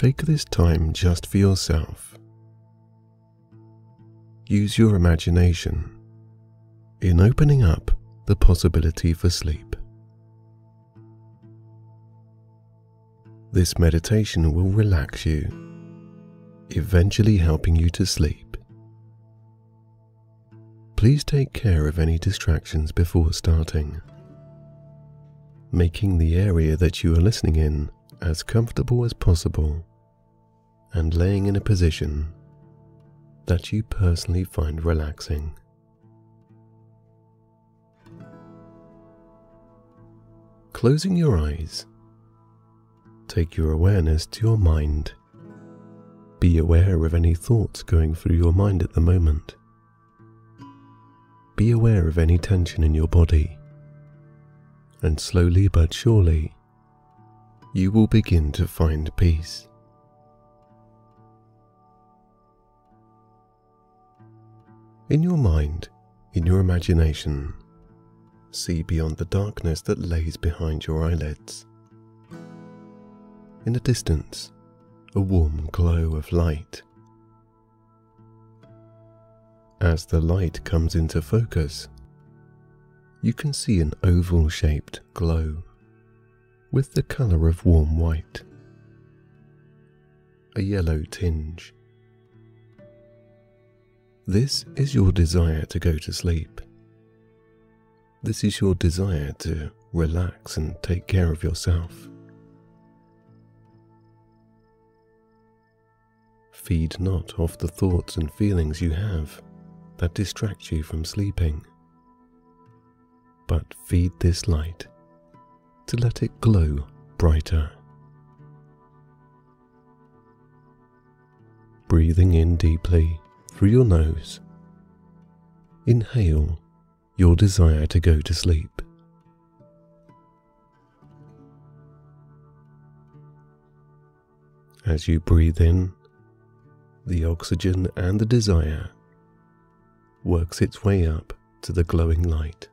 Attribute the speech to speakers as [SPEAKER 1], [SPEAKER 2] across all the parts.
[SPEAKER 1] Take this time just for yourself. Use your imagination in opening up the possibility for sleep. This meditation will relax you, eventually helping you to sleep. Please take care of any distractions before starting, making the area that you are listening in as comfortable as possible and laying in a position that you personally find relaxing. Closing your eyes, take your awareness to your mind. Be aware of any thoughts going through your mind at the moment. Be aware of any tension in your body. And slowly but surely, you will begin to find peace. In your mind, in your imagination, see beyond the darkness that lays behind your eyelids. In the distance, a warm glow of light. As the light comes into focus, you can see an oval shaped glow with the colour of warm white, a yellow tinge. This is your desire to go to sleep. This is your desire to relax and take care of yourself. Feed not off the thoughts and feelings you have that distract you from sleeping, but feed this light to let it glow brighter. Breathing in deeply through your nose, inhale your desire to go to sleep. As you breathe in, the oxygen and the desire works its way up to the glowing light.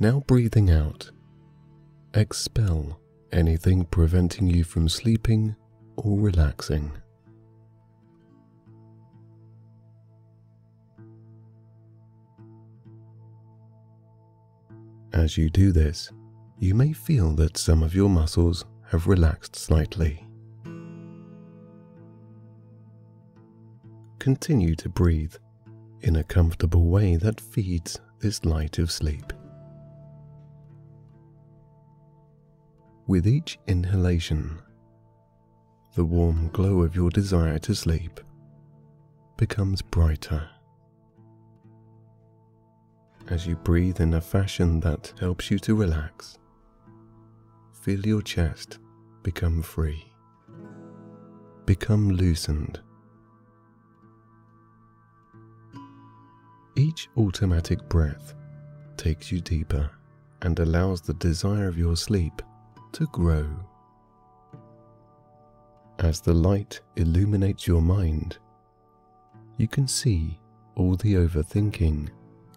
[SPEAKER 1] Now breathing out, expel anything preventing you from sleeping or relaxing. As you do this, you may feel that some of your muscles have relaxed slightly. Continue to breathe in a comfortable way that feeds this light of sleep. With each inhalation, the warm glow of your desire to sleep becomes brighter. As you breathe in a fashion that helps you to relax, feel your chest become free, become loosened. Each automatic breath takes you deeper and allows the desire of your sleep to grow. As the light illuminates your mind, you can see all the overthinking,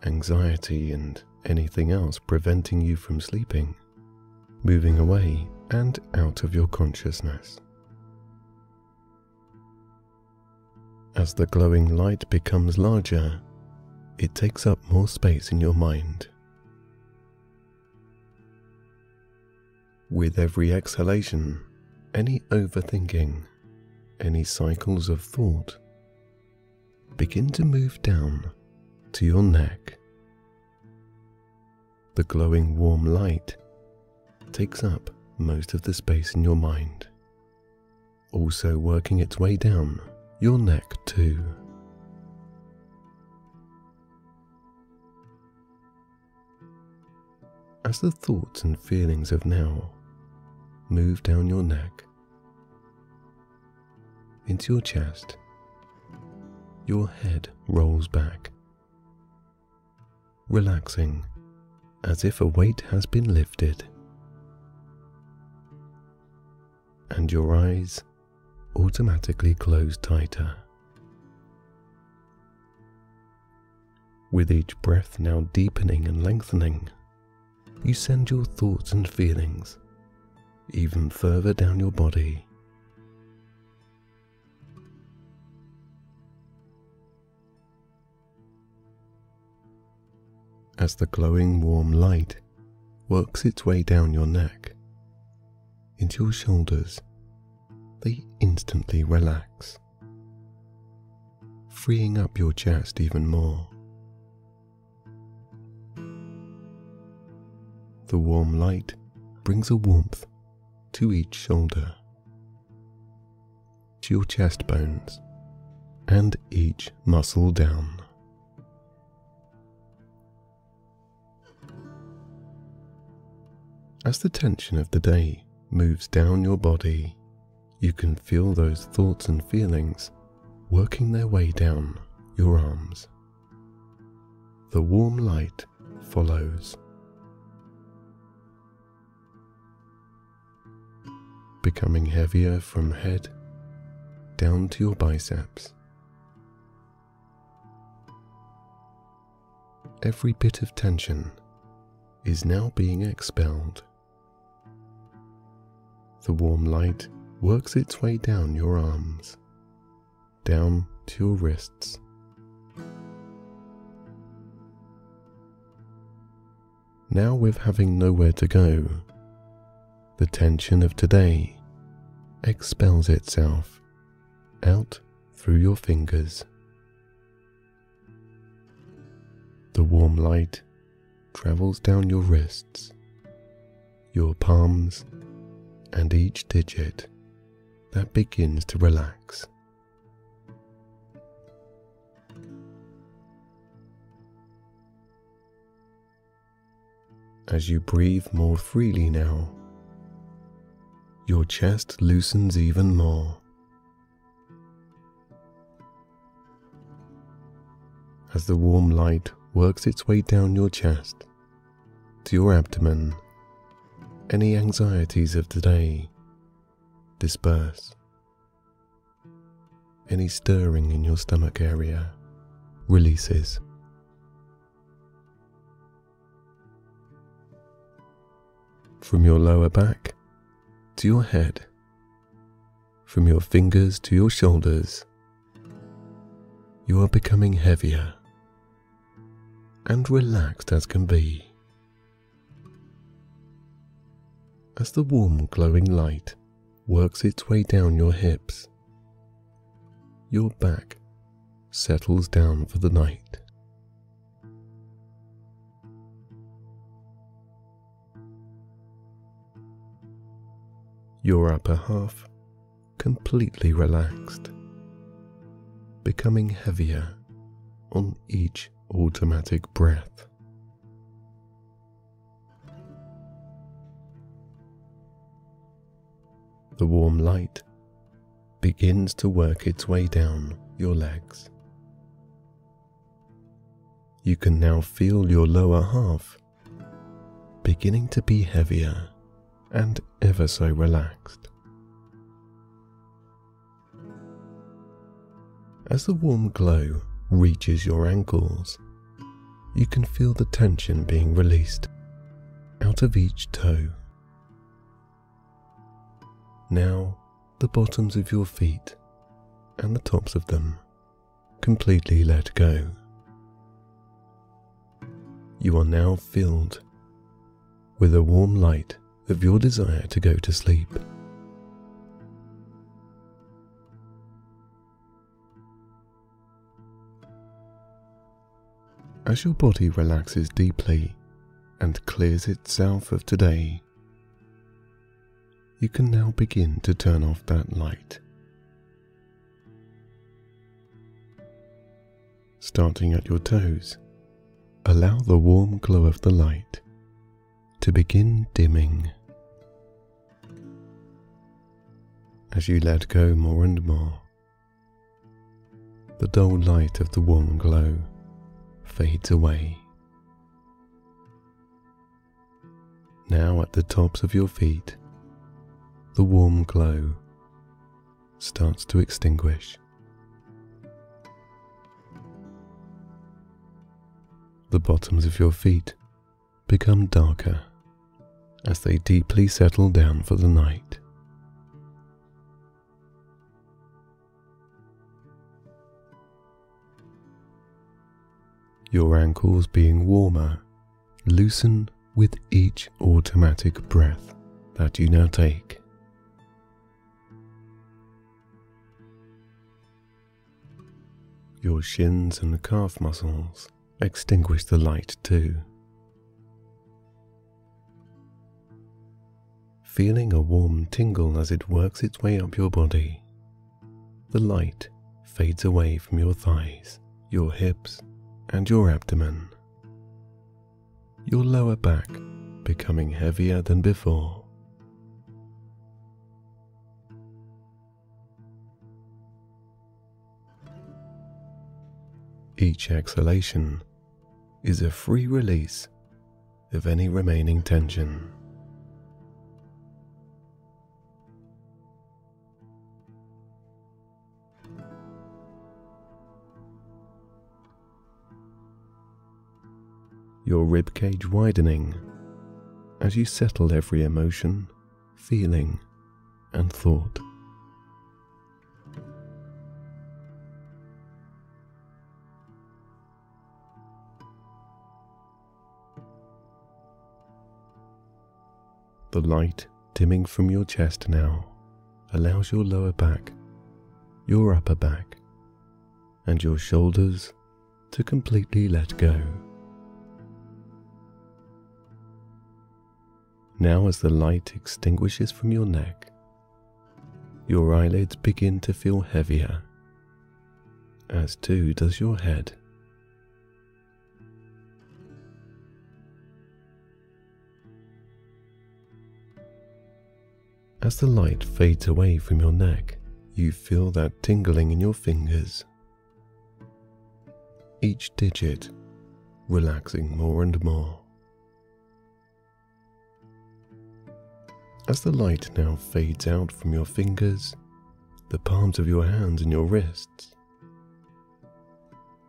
[SPEAKER 1] anxiety, and anything else preventing you from sleeping, moving away and out of your consciousness. As the glowing light becomes larger, it takes up more space in your mind. With every exhalation, any overthinking, any cycles of thought begin to move down to your neck. The glowing warm light takes up most of the space in your mind, also working its way down your neck too. As the thoughts and feelings of now move down your neck, into your chest, your head rolls back, relaxing as if a weight has been lifted, and your eyes automatically close tighter. With each breath now deepening and lengthening, you send your thoughts and feelings even further down your body. As the glowing warm light works its way down your neck, into your shoulders, they instantly relax, freeing up your chest even more. The warm light brings a warmth to each shoulder, to your chest bones, and each muscle down. As the tension of the day moves down your body, you can feel those thoughts and feelings working their way down your arms. The warm light follows. Becoming heavier from head down to your biceps. Every bit of tension is now being expelled. The warm light works its way down your arms, down to your wrists. Now, with having nowhere to go, the tension of today expels itself out through your fingers. The warm light travels down your wrists, your palms, and each digit that begins to relax. As you breathe more freely now, your chest loosens even more. As the warm light works its way down your chest to your abdomen, any anxieties of today disperse. Any stirring in your stomach area releases. From your lower back to your head, from your fingers to your shoulders, you are becoming heavier and relaxed as can be. As the warm glowing light works its way down your hips, your back settles down for the night. Your upper half completely relaxed, becoming heavier on each automatic breath. The warm light begins to work its way down your legs. You can now feel your lower half beginning to be heavier and ever so relaxed. As the warm glow reaches your ankles, you can feel the tension being released out of each toe. Now, the bottoms of your feet and the tops of them completely let go. You are now filled with a warm light of your desire to go to sleep. As your body relaxes deeply and clears itself of today, you can now begin to turn off that light. Starting at your toes, allow the warm glow of the light to begin dimming. As you let go more and more. The dull light of the warm glow fades away. Now at the tops of your feet, the warm glow starts to extinguish. the bottoms of your feet become darker as they deeply settle down for the night. Your ankles being warmer loosen with each automatic breath that you now take. Your shins and calf muscles extinguish the light too. Feeling a warm tingle as it works its way up your body, the light fades away from your thighs, your hips, and your abdomen. Your lower back becoming heavier than before. Each exhalation is a free release of any remaining tension. Your ribcage widening as you settle every emotion, feeling, and thought. The light dimming from your chest now allows your lower back, your upper back, and your shoulders to completely let go. Now, as the light extinguishes from your neck, your eyelids begin to feel heavier, as too does your head. As the light fades away from your neck, you feel that tingling in your fingers. Each digit relaxing more and more. As the light now fades out from your fingers, the palms of your hands and your wrists,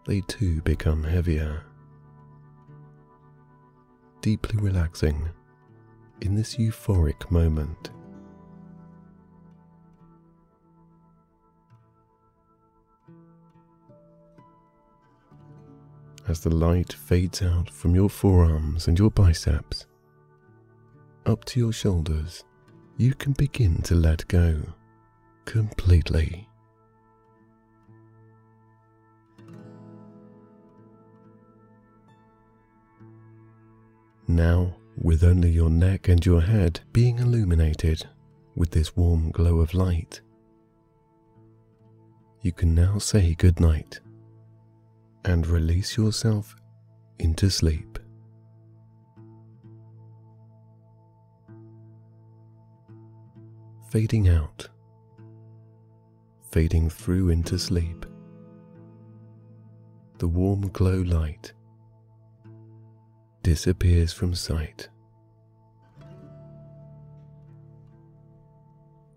[SPEAKER 1] they too become heavier, deeply relaxing in this euphoric moment. as the light fades out from your forearms and your biceps up to your shoulders, you can begin to let go completely. Now, with only your neck and your head being illuminated with this warm glow of light, you can now say goodnight and release yourself into sleep. Fading out, fading through into sleep. The warm glow light disappears from sight.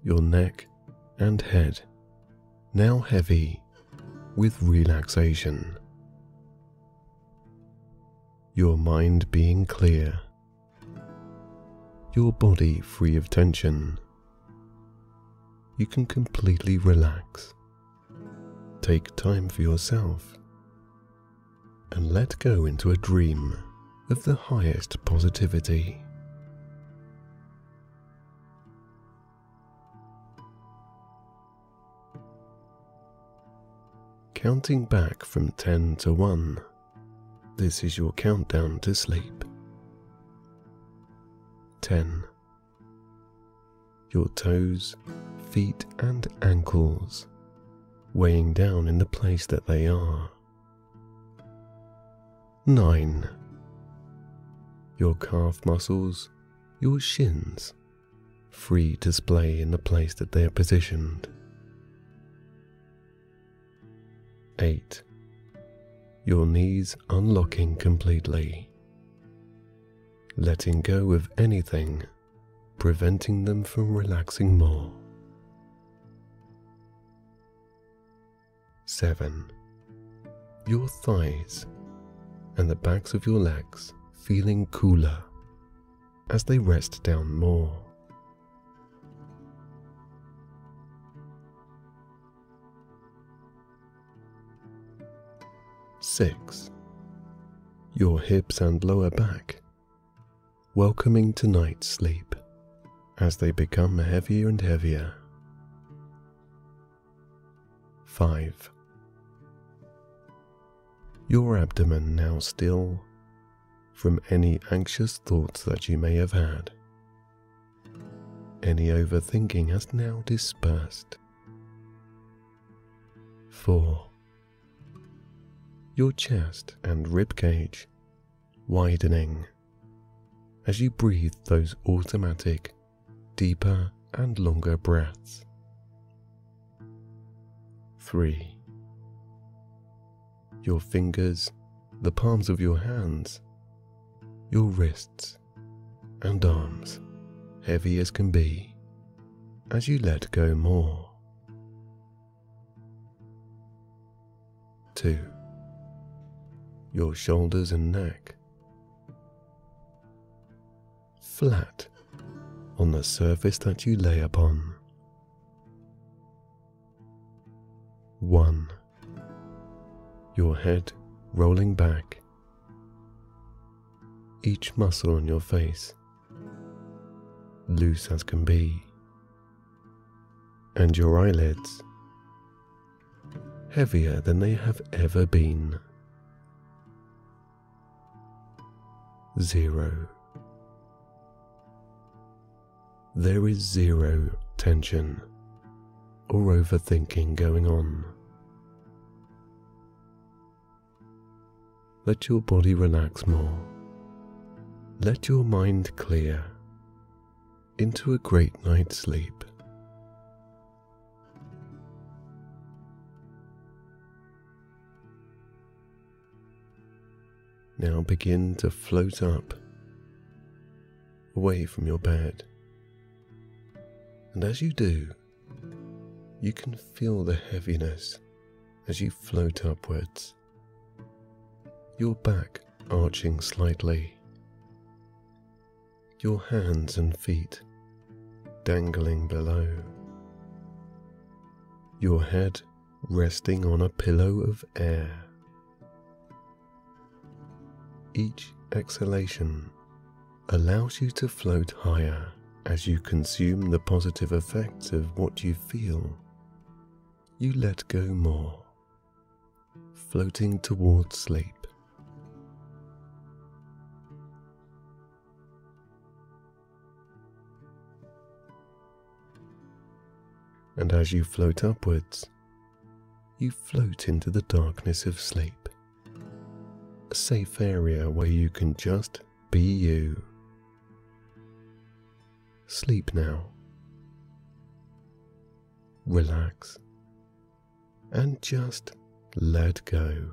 [SPEAKER 1] Your neck and head now heavy with relaxation your mind being clear, your body free of tension. You can completely relax. Take time for yourself and let go into a dream of the highest positivity. Counting back from 10 to 1 this is your countdown to sleep. 10. Your toes, feet, and ankles weighing down in the place that they are. 9. Your calf muscles, your shins, free to splay in the place that they are positioned. 8 your knees unlocking completely, letting go of anything preventing them from relaxing more. 7. Your thighs and the backs of your legs feeling cooler as they rest down more. Six. Your hips and lower back welcoming tonight's sleep as they become heavier and heavier. 5. Your abdomen now still from any anxious thoughts that you may have had. Any overthinking has now dispersed. 4. Your chest and rib cage widening as you breathe those automatic, deeper and longer breaths. 3. Your fingers, the palms of your hands, your wrists and arms heavy as can be as you let go more. 2. Your shoulders and neck flat on the surface that you lay upon. 1. Your head rolling back, each muscle on your face loose as can be, and your eyelids heavier than they have ever been. Zero. There is zero tension or overthinking going on. Let your body relax more. Let your mind clear into a great night's sleep. Now begin to float up away from your bed. And as you do, you can feel the heaviness as you float upwards, your back arching slightly, your hands and feet dangling below, your head resting on a pillow of air. Each exhalation allows you to float higher as you consume the positive effects of what you feel, you let go more, floating towards sleep. And as you float upwards, you float into the darkness of sleep, a safe area where you can just be you. Sleep now. Relax and just let go.